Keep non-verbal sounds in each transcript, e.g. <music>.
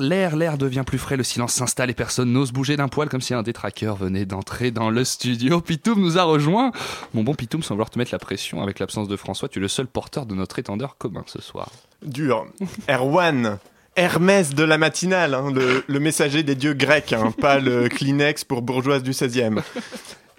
l'air, l'air, l'air devient plus frais, le silence s'installe et personne n'ose bouger d'un poil comme si un détraqueur venait d'entrer dans le studio. Pitoum nous a rejoint. Mon bon Pitoum, sans vouloir te mettre la pression avec l'absence de François, tu es le seul porteur de notre étendeur commun ce soir. Dur. Erwan. Hermès de la matinale, hein, le, le messager des dieux grecs, hein, pas le <laughs> Kleenex pour bourgeoise du 16e.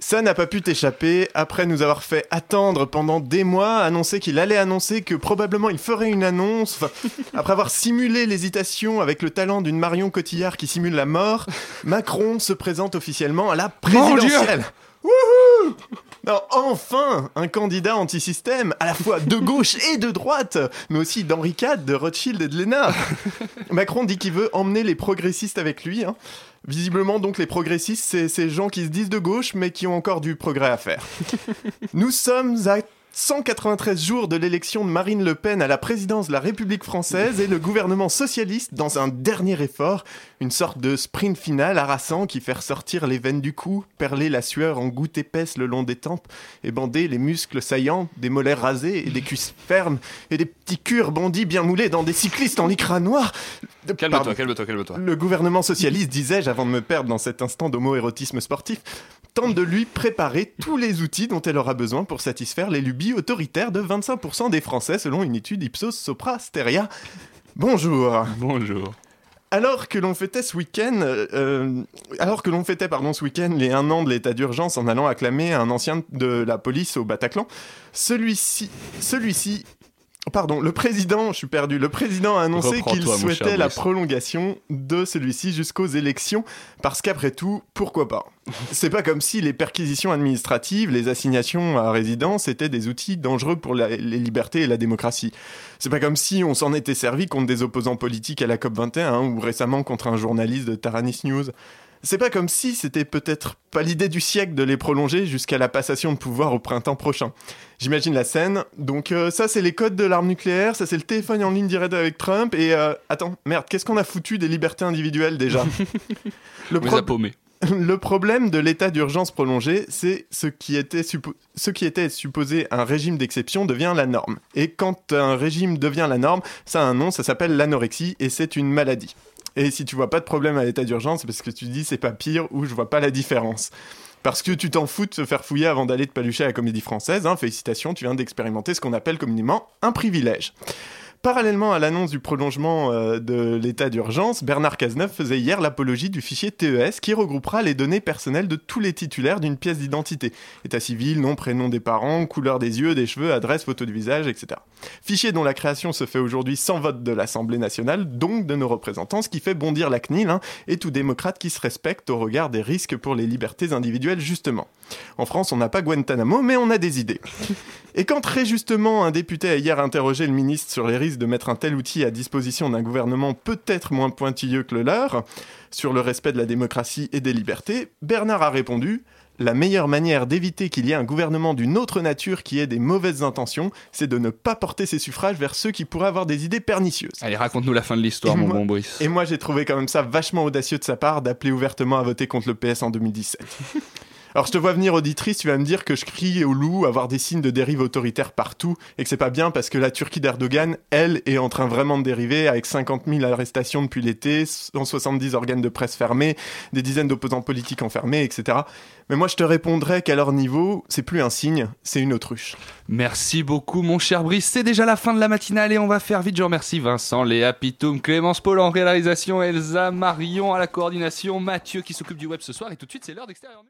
Ça n'a pas pu t'échapper, après nous avoir fait attendre pendant des mois, annoncer qu'il allait annoncer que probablement il ferait une annonce, enfin, <laughs> après avoir simulé l'hésitation avec le talent d'une Marion Cotillard qui simule la mort, Macron se présente officiellement à la présidentielle. Wouhou non, enfin un candidat anti-système, à la fois de <laughs> gauche et de droite, mais aussi d'Henri IV, de Rothschild et de Lénard. <laughs> Macron dit qu'il veut emmener les progressistes avec lui. hein. Visiblement, donc, les progressistes, c'est ces gens qui se disent de gauche, mais qui ont encore du progrès à faire. <laughs> Nous sommes à 193 jours de l'élection de Marine Le Pen à la présidence de la République française et le gouvernement socialiste, dans un dernier effort, une sorte de sprint final harassant qui fait ressortir les veines du cou, perler la sueur en gouttes épaisses le long des tempes et bander les muscles saillants, des mollets rasés et des cuisses fermes et des petits curs bondis bien moulés dans des cyclistes en lycra noir. Pardon. Calme-toi, calme-toi, calme-toi. Le gouvernement socialiste, disais-je avant de me perdre dans cet instant d'homo-érotisme sportif, tente de lui préparer tous les outils dont elle aura besoin pour satisfaire les lubies autoritaires de 25% des Français selon une étude Ipsos Sopra Steria. Bonjour. Bonjour. Alors que l'on fêtait ce week-end, euh, alors que l'on fêtait pardon ce week-end les un an de l'état d'urgence en allant acclamer un ancien de la police au Bataclan, celui-ci, celui-ci, pardon, le président, je suis perdu, le président a annoncé qu'il souhaitait la prolongation de celui-ci jusqu'aux élections, parce qu'après tout, pourquoi pas? C'est pas comme si les perquisitions administratives, les assignations à résidence étaient des outils dangereux pour la- les libertés et la démocratie. C'est pas comme si on s'en était servi contre des opposants politiques à la COP21 hein, ou récemment contre un journaliste de Taranis News. C'est pas comme si c'était peut-être pas l'idée du siècle de les prolonger jusqu'à la passation de pouvoir au printemps prochain. J'imagine la scène. Donc euh, ça c'est les codes de l'arme nucléaire, ça c'est le téléphone en ligne direct avec Trump et euh, attends, merde, qu'est-ce qu'on a foutu des libertés individuelles déjà? <laughs> Le pro- a paumés. <laughs> le problème de l'état d'urgence prolongé, c'est ce qui était suppo- ce qui était supposé un régime d'exception devient la norme. Et quand un régime devient la norme, ça a un nom, ça s'appelle l'anorexie et c'est une maladie. Et si tu vois pas de problème à l'état d'urgence, c'est parce que tu dis c'est pas pire ou je vois pas la différence. Parce que tu t'en fous de se faire fouiller avant d'aller te palucher à la comédie française, hein, félicitations, tu viens d'expérimenter ce qu'on appelle communément un privilège. Parallèlement à l'annonce du prolongement euh, de l'état d'urgence, Bernard Cazeneuve faisait hier l'apologie du fichier TES qui regroupera les données personnelles de tous les titulaires d'une pièce d'identité. État civil, nom, prénom des parents, couleur des yeux, des cheveux, adresse, photo de visage, etc. Fichier dont la création se fait aujourd'hui sans vote de l'Assemblée nationale, donc de nos représentants, ce qui fait bondir la CNIL hein, et tout démocrate qui se respecte au regard des risques pour les libertés individuelles justement. En France, on n'a pas Guantanamo, mais on a des idées. Et quand très justement un député a hier interrogé le ministre sur les risques de mettre un tel outil à disposition d'un gouvernement peut-être moins pointilleux que le leur, sur le respect de la démocratie et des libertés, Bernard a répondu la meilleure manière d'éviter qu'il y ait un gouvernement d'une autre nature qui ait des mauvaises intentions, c'est de ne pas porter ses suffrages vers ceux qui pourraient avoir des idées pernicieuses. Allez, raconte-nous la fin de l'histoire, mon moi- bon Brice. Et moi, j'ai trouvé quand même ça vachement audacieux de sa part d'appeler ouvertement à voter contre le PS en 2017. Alors, je te vois venir, auditrice, tu vas me dire que je crie au loup, avoir des signes de dérive autoritaire partout, et que c'est pas bien parce que la Turquie d'Erdogan, elle, est en train vraiment de dériver avec 50 000 arrestations depuis l'été, 170 organes de presse fermés, des dizaines d'opposants politiques enfermés, etc. Mais moi, je te répondrais qu'à leur niveau, c'est plus un signe, c'est une autruche. Merci beaucoup, mon cher Brice. C'est déjà la fin de la matinale et on va faire vite. Je remercie Vincent, Léa, Pitoum, Clémence, Paul en réalisation, Elsa, Marion à la coordination, Mathieu qui s'occupe du web ce soir. Et tout de suite, c'est l'heure d'extérieur.